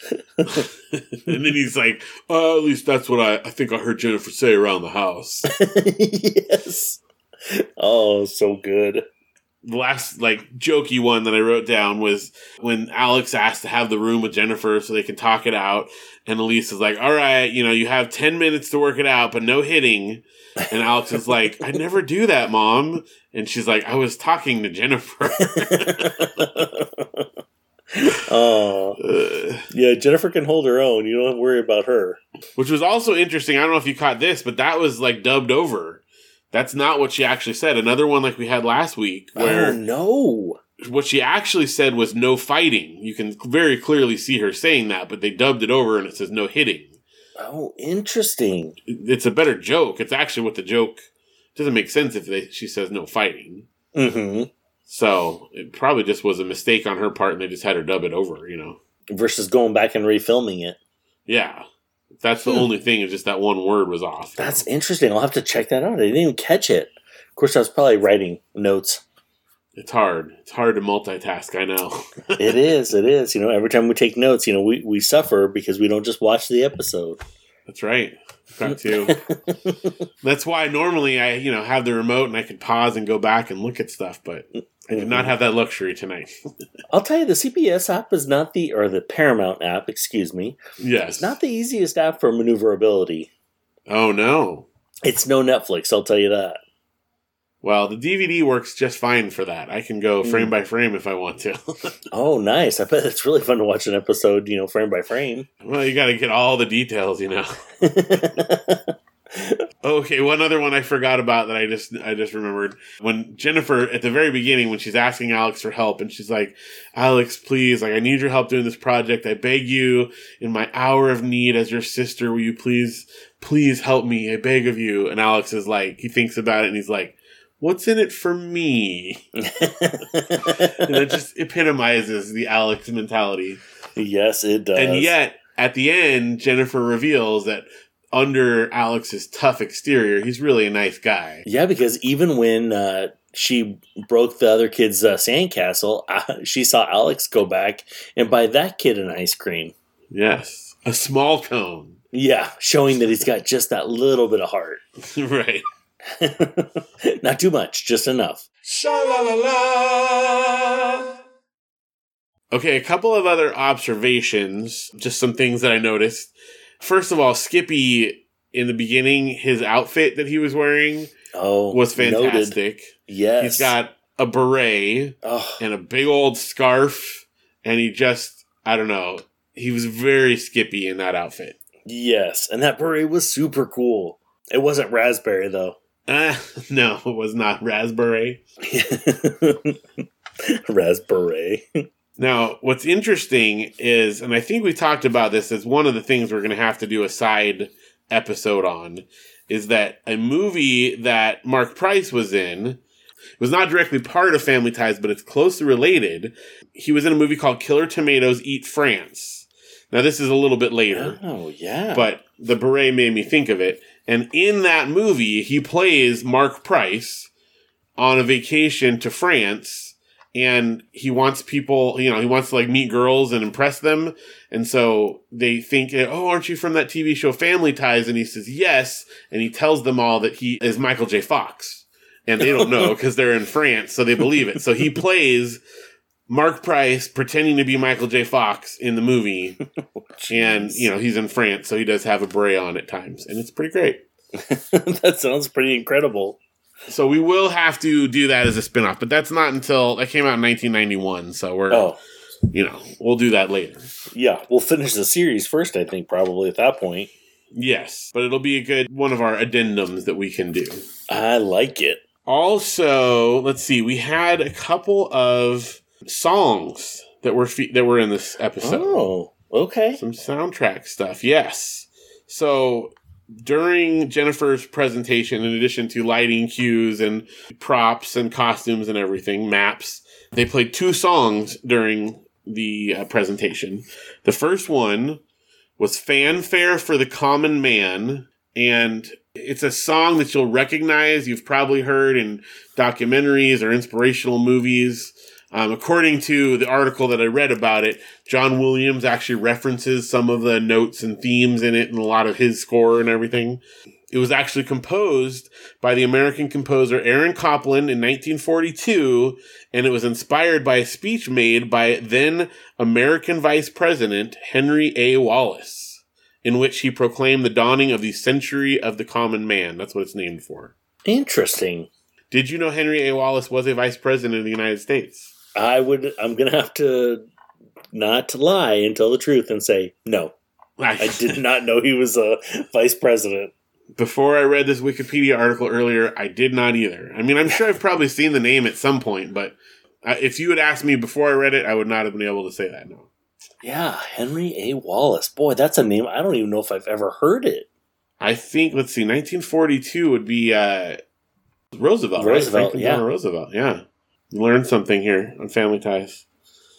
and then he's like, "Oh, at least that's what I, I think I heard Jennifer say around the house." yes. Oh, so good. the last like jokey one that I wrote down was when Alex asked to have the room with Jennifer so they can talk it out, and Elyse is like, "All right, you know, you have ten minutes to work it out, but no hitting." And Alex is like, "I never do that, mom." And she's like, "I was talking to Jennifer." <laughs> oh, Uh, yeah. Jennifer can hold her own. You don't have to worry about her. Which was also interesting. I don't know if you caught this, but that was like dubbed over. That's not what she actually said. Another one like we had last week, where oh no. what she actually said was no fighting. You can very clearly see her saying that, but they dubbed it over and it says no hitting. Oh, interesting. It's a better joke. It's actually what the joke doesn't make sense if they, she says no fighting. hmm So it probably just was a mistake on her part, and they just had her dub it over. You know? Versus going back and refilming it. Yeah, that's the Hmm. only thing. Is just that one word was off. That's know? interesting. I'll have to check that out. I didn't even catch it. Of course, I was probably writing notes. it's hard. It's hard to multitask. I know. <laughs> it is. It is. You know, every time we take notes, you know, we, we suffer because we don't just watch the episode. That's right. Got to. <laughs> That's why normally I, you know, have the remote and I could pause and go back and look at stuff, but I did not have that luxury tonight. <laughs> I'll tell you, the CBS app is not the, or the Paramount app, excuse me, yes. it's not the easiest app for maneuverability. Oh no. It's no Netflix, I'll tell you that. Well, the DVD works just fine for that. I can go frame Mm. by frame if I want to. <laughs> Oh, nice. I bet it's really fun to watch an episode, you know, frame by frame. well, you got to get all the details, you know. <laughs> Okay, one other one I forgot about that I just I just remembered when Jennifer at the very beginning when she's asking Alex for help and she's like, "Alex, please, like I need your help doing this project. I beg you in my hour of need as your sister, will you please please help me? I beg of you." And Alex is like, he thinks about it and he's like, "What's in it for me?" <laughs> And it just epitomizes the Alex mentality. yes, it does. And yet, at the end, Jennifer reveals that under Alex's tough exterior, he's really a nice guy. Yeah, because even when uh, she broke the other kid's uh, sandcastle, <laughs> uh, she saw Alex go back and buy that kid an ice cream. Yes. A small cone. Yeah, showing that he's got just that little bit of heart. <laughs> <laughs> right. Not too much, just enough. Sha la la la. Okay, a couple of other observations, just some things that I noticed. First of all, Skippy, in the beginning, his outfit that he was wearing Oh, was noted. fantastic. Yes, He's got a beret Oh, and a big old scarf, and he just, I don't know, he was very Skippy in that outfit. yes, and that beret was super cool. It wasn't raspberry though. Uh, <laughs> no, it was not raspberry. <laughs> raspberry. <laughs> Now, what's interesting is, and I think we talked about this as one of the things we're going to have to do a side episode on, is that a movie that Mark Price was in was not directly part of Family Ties, but it's closely related. He was in a movie called Killer Tomatoes Eat France. Now, this is a little bit later. Oh yeah, but the beret made me think of it. And in that movie, he plays Mark Price on a vacation to France, and he wants people, you know, he wants to like meet girls and impress them. And so they think, oh, aren't you from that TV show Family Ties? And he says, yes. And he tells them all that he is Michael J. Fox. And they don't know <laughs> because they're in France, so they believe it. So he <laughs> plays Mark Price pretending to be Michael J. Fox in the movie <laughs> oh, and you know he's in France, so he does have a beret on at times, and it's pretty great. that sounds pretty incredible. So we will have to do that as a spin-off, but that's not until that came out in 1991. So we're Oh you know we'll do that later. yeah, we'll finish the series first. I think probably at that point. Yes, but it'll be a good one of our addendums that we can do. I like it. Also, let's see, we had a couple of songs that were fe- that were in this episode. Oh, okay. Some soundtrack stuff. Yes. So during Jennifer's presentation, in addition to lighting cues and props and costumes and everything, maps, they played two songs during the uh, presentation. The first one was Fanfare for the Common Man, and it's a song that you'll recognize. You've probably heard in documentaries or inspirational movies. Um, according to the article that I read about it, John Williams actually references some of the notes and themes in it and a lot of his score and everything. It was actually composed by the American composer Aaron Copland in 1942, and it was inspired by a speech made by then American Vice President Henry A. Wallace, in which he proclaimed the dawning of the century of the common man. That's what it's named for. Interesting. Did you know Henry A. Wallace was a vice president of the United States? I would. I'm gonna have to not lie and tell the truth and say no. I <laughs> did not know he was a vice president. Before I read this Wikipedia article earlier, I did not either. I mean, I'm sure I've probably seen the name at some point, but uh, if you had asked me before I read it, I would not have been able to say that. No. Yeah, Henry A. Wallace. Boy, that's a name. I don't even know if I've ever heard it. I think let's see, 1942 would be uh, Roosevelt. Roosevelt, right? yeah. Roosevelt. Yeah. Learned something here on Family Ties.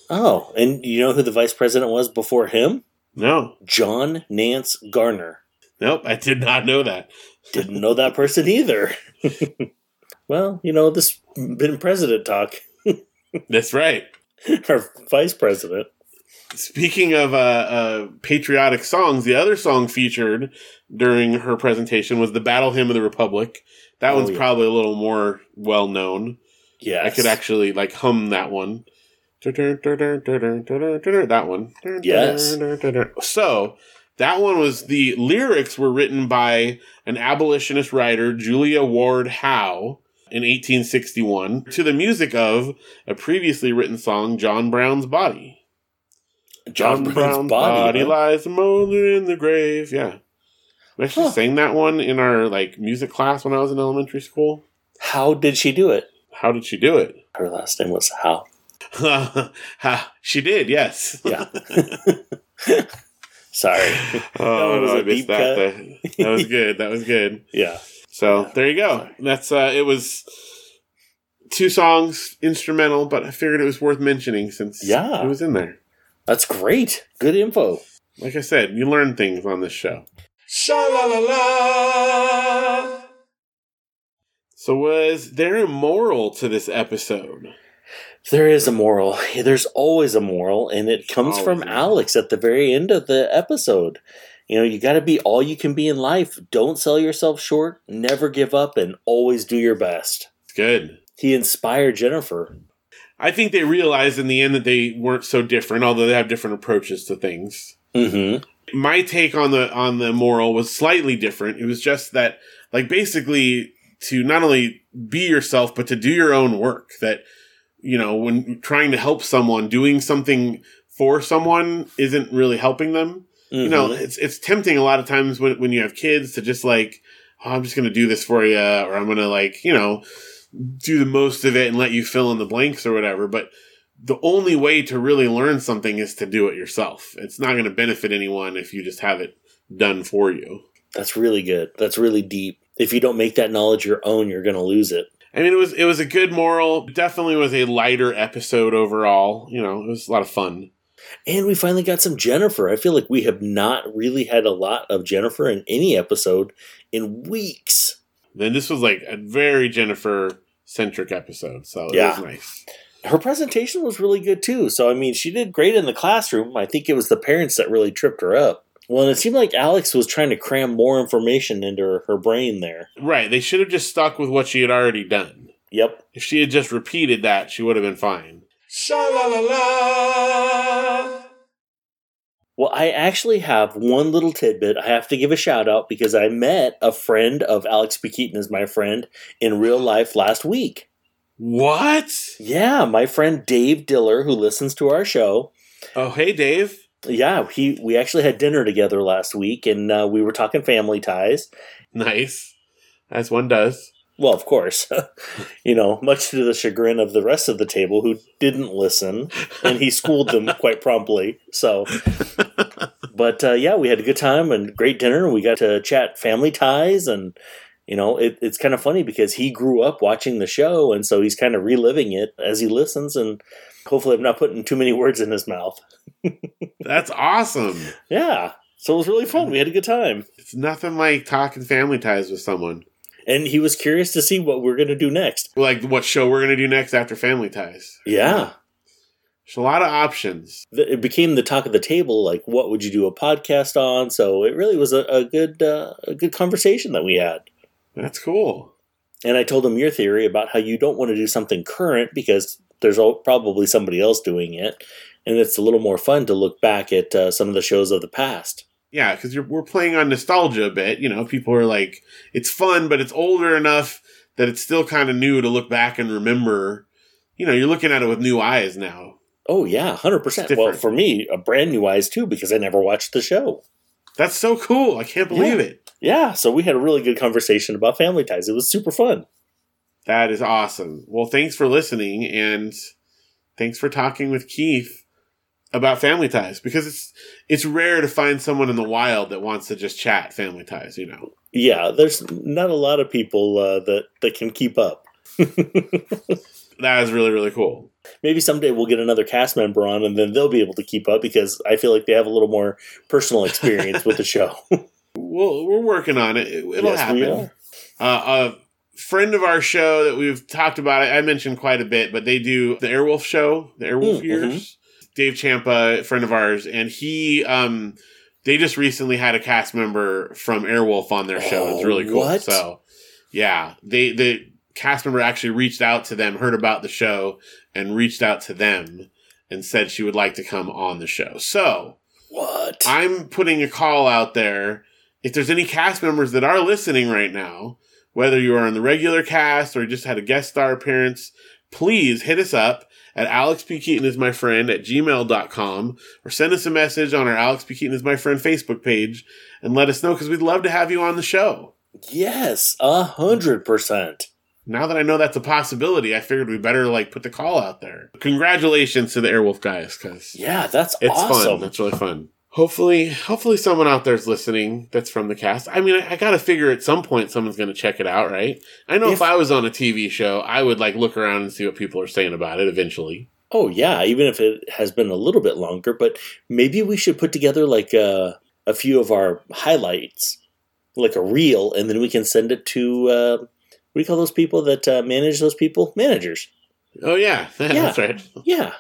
Oh, and you know who the vice president was before him? No, John Nance Garner. nope, I did not know that. Didn't know that person either. <laughs> well, you know, this been president talk. That's right. <laughs> Our vice president. Speaking of uh, uh, patriotic songs, the other song featured during her presentation was the Battle Hymn of the Republic. That Oh, one's yeah. probably a little more well known. Yeah, I could actually like hum that one. That one. Yes. So that one was the lyrics were written by an abolitionist writer, Julia Ward Howe, in 1861, to the music of a previously written song, John Brown's Body. John Brown's body. huh? lies moldering in the grave. Yeah. We actually Huh. sang that one in our like music class when I was in elementary school. How did she do it? How did she do it? Her last name was How. Ha, <laughs> <laughs> she did, yes. Yeah. <laughs> Sorry. Oh, That was no, a I missed deep that. cut. That, that was good. That was good. Yeah. So there you go. That's uh it was two songs instrumental, but I figured it was worth mentioning since Yeah. it was in there. That's great. Good info. Like I said, you learn things on this show. Sha la la la. So was there a moral to this episode? There is a moral. There's always a moral, and it comes Always from. Alex at the very end of the episode. You know, you got to be all you can be in life. Don't sell yourself short. Never give up, and always do your best. Good. He inspired Jennifer. I think they realized in the end that they weren't so different, although they have different approaches to things. Mm-hmm. my take on the on the moral was slightly different. It was just that like basically to not only be yourself but to do your own work that you know when trying to help someone doing something for someone isn't really helping them. You know, Mm-hmm. it's it's tempting a lot of times when when you have kids to just like oh, I'm just going to do this for you or I'm going to like, you know, do the most of it and let you fill in the blanks or whatever, but the only way to really learn something is to do it yourself. It's not going to benefit anyone if you just have it done for you. That's really good. That's really deep. If you don't make that knowledge your own, you're going to lose it. I mean, it was it was a good moral. Definitely was a lighter episode overall. You know, it was a lot of fun. And we finally got some Jennifer. I feel like we have not really had a lot of Jennifer in any episode in weeks. Then this was like a very Jennifer centric episode, so it Yeah. was nice. Her presentation was really good too. So, I mean, she did great in the classroom. I think it was the parents that really tripped her up. Well, and it seemed like Alex was trying to cram more information into her, her brain there. Right, they should have just stuck with what she had already done. Yep. If she had just repeated that, she would have been fine. Sha la la la. Well, I actually have one little tidbit I have to give a shout out because I met a friend of Alex P. Keaton as my friend in real life last week. What? Yeah, my friend Dave Diller, who listens to our show, Oh, hey, Dave. Yeah, he we actually had dinner together last week, and uh, we were talking family ties. Nice, as one does. Well, of course, <laughs> you know, much to the chagrin of the rest of the table who didn't listen, and he schooled them <laughs> quite promptly. So, but uh, yeah, we had a good time and great dinner. And we got to chat family ties, and you know, it, it's kind of funny because he grew up watching the show, and so he's kind of reliving it as he listens. And hopefully, I'm not putting too many <laughs> words in his mouth. <laughs> That's awesome. Yeah, so it was really fun. We had a good time. It's nothing like talking family ties with someone. and he was curious to see what we're going to do next. Like what show we're gonna do next after Family Ties. Yeah, There's a lot of options. It became the talk of the table. Like, what would you do a podcast on? So it really was a, a good uh, a good conversation that we had. That's cool. And I told him your theory about how you don't want to do something current because there's probably somebody else doing it, and it's a little more fun to look back at uh, some of the shows of the past. Yeah, because we're playing on nostalgia a bit. You know, people are like, it's fun, but it's older enough that it's still kind of new to look back and remember. You know, you're looking at it with new eyes now. Oh yeah, hundred percent. Well, for me, a brand new eyes too because I never watched the show. That's so cool. I can't believe Yeah. it. Yeah, so we had a really good conversation about family ties. It was super fun. That is awesome. Well, thanks for listening and thanks for talking with Keith about family ties because it's it's rare to find someone in the wild that wants to just chat family ties, you know. Yeah, there's not a lot of people uh, that that can keep up. <laughs> That is really really cool. Maybe someday we'll get another cast member on, and then they'll be able to keep up because I feel like they have a little more personal experience with the show. <laughs> Well, we're working on it. It- It'll Yes, happen. Uh, a friend of our show that we've talked about, I mentioned quite a bit, but they do the Airwolf show, the Airwolf Mm, Years. Dave Champa, friend of ours, and he, um, they just recently had a cast member from Airwolf on their show. it's Oh, really cool. what? So, yeah, they the cast member actually reached out to them, heard about the show, and reached out to them and said she would like to come on the show. So, what? I'm putting a call out there. If there's any cast members that are listening right now, whether you are in the regular cast or just had a guest star appearance, please hit us up at Alex P. Keaton is my friend at gmail.com or send us a message on our Alex P. Keaton is my friend Facebook page and let us know because we'd love to have you on the show. yes, a hundred percent. Now that I know that's a possibility, I figured we better like put the call out there. Congratulations to the Airwolf guys because Yeah, that's it's fun. That's really fun. Hopefully, hopefully someone out there's listening that's from the cast. I mean, I, I gotta figure at some point someone's gonna check it out, right? I know if, If- I was on a TV show, I would like look around and see what people are saying about it eventually. Oh yeah, even if it has been a little bit longer, but maybe we should put together like uh, a few of our highlights, like a reel, and then we can send it to uh, what do you call those people that uh, manage those people? Managers. Oh yeah, <laughs> that's right. Yeah, That's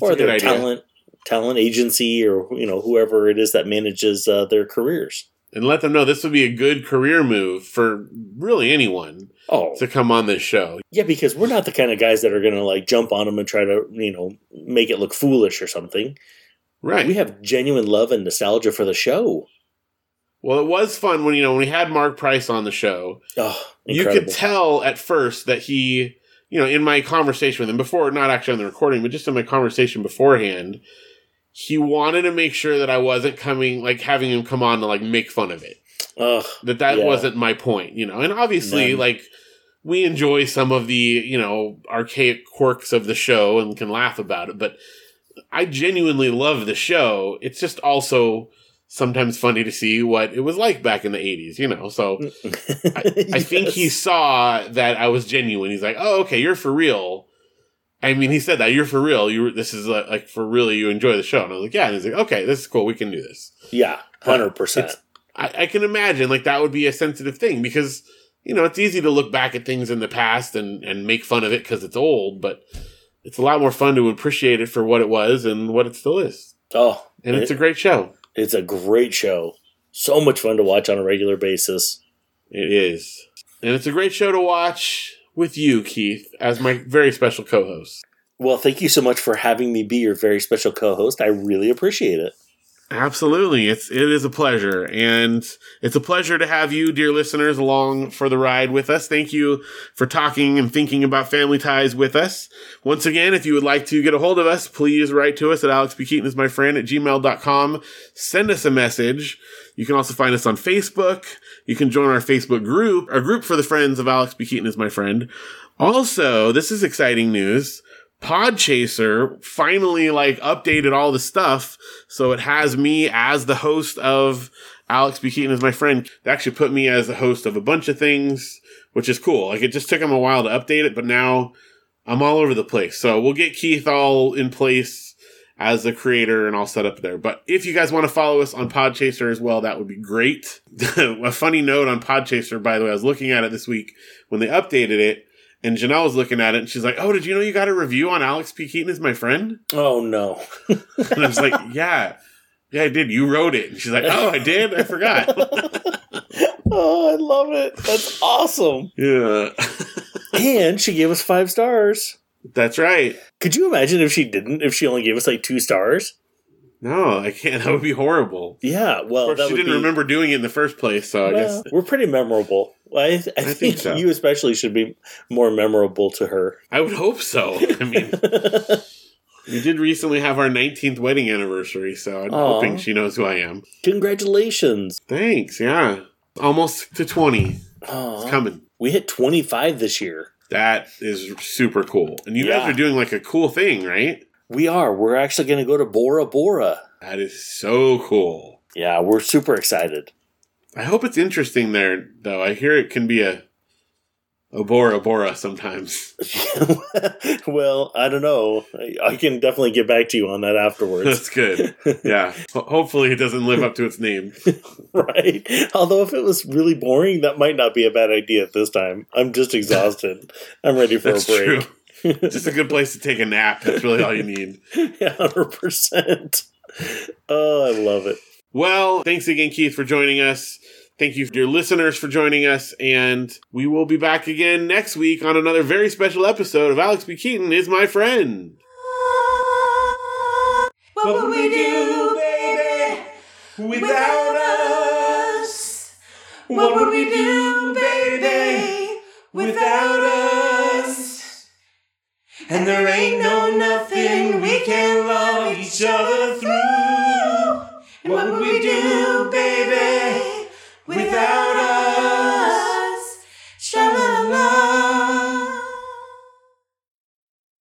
or their talent talent agency, or you know whoever it is that manages uh, their careers. And let them know this would be a good career move for really anyone Oh to come on this show. yeah, because we're not the kind of guys that are going to like jump on them and try to you know make it look foolish or something. Right. We have genuine love and nostalgia for the show. Well, it was fun when you know when we had Mark Price on the show. Oh, you could tell at first that he, you know, in my conversation with him before, not actually on the recording, but just in my conversation beforehand, he wanted to make sure that I wasn't coming, like having him come on to like make fun of it. Ugh. That that Yeah. wasn't my point, you know. And obviously, None. like we enjoy some of the, you know, archaic quirks of the show and can laugh about it, but I genuinely love the show. It's just also sometimes funny to see what it was like back in the 80s, you know. So I <laughs> think he saw that I was genuine. He's like, "Oh, okay, you're for real." I mean, he said that you're for real. You this is uh, like for really you enjoy the show, and I was like, "Yeah." And he's like, "Okay, this is cool. We can do this." Yeah, hundred percent. It's- I, I can imagine like that would be a sensitive thing because you know it's easy to look back at things in the past and and make fun of it because it's old, but it's a lot more fun to appreciate it for what it was and what it still is. Oh, And it's it- a great show. It's a great show. So much fun to watch on a regular basis. It is. And it's a great show to watch with you, Keith, as my very special co host. Well, thank you so much for having me be your very special co-host. I really appreciate it. Absolutely. It's it is a pleasure. And it's a pleasure to have you, dear listeners, along for the ride with us. Thank you for talking and thinking about family ties with us. Once again, if you would like to get a hold of us, please write to us at Alex P. Keaton is my friend at gmail.com. Send us a message. You can also find us on Facebook. You can join our Facebook group, our group for the friends of Alex P. Keaton is my friend. Also, this is exciting news. Podchaser finally like updated all the stuff. So it has me as the host of Alex P. Keaton is my friend. They actually put me as the host of a bunch of things, which is cool. Like it just took them a while to update it, but now I'm all over the place. So we'll get Keith all in place as the creator and all set up there. But if you guys want to follow us on Podchaser as well, that would be great. <laughs> a funny note on Podchaser, by the way, I was looking at it this week when they updated it and Janelle was looking at it and she's like, Oh, did you know you got a review on Alex P. Keaton is my friend? Oh no. and I was like, <laughs> Yeah. Yeah, I did. You wrote it. And she's like, Oh, I did? I forgot. <laughs> oh, I love it. That's awesome. yeah. <laughs> And she gave us five stars. That's right. Could you imagine if she didn't? If she only gave us like two stars? No, I can't. That would be horrible. Yeah, well, Of course, that she didn't be- remember doing it in the first place, so I guess we're pretty memorable. Well, I, I, think, think so. you especially should be more memorable to her. I would hope so. I mean, <laughs> we did recently have our 19th wedding anniversary, so I'm Aw. hoping she knows who I am. Congratulations! Thanks. Yeah. Almost to 20. Aw. It's coming. we hit twenty five this year. That is super cool. And you Yeah. guys are doing like a cool thing, right? We are. We're actually going to go to Bora Bora. That is so cool. Yeah, we're super excited. I hope it's interesting there, though. I hear it can be a a Bora Bora sometimes. <laughs> <laughs> well, I don't know. I, I can definitely get back to you on that afterwards. That's good. Yeah. Ho- hopefully it doesn't live up to its name. <laughs> right? Although if it was really boring, that might not be a bad idea at this time. I'm just exhausted. I'm ready for That's a break. true. Just a good place to take a nap. That's really all you need. Yeah, hundred percent. Oh, I love it. Well, thanks again, Keith, for joining us. Thank you, dear listeners, for joining us. And we will be back again next week on another very special episode of Alex P. Keaton is my friend. What would we do, baby, without us? What would we do, baby, without us? And there ain't no nothing we can love each other through.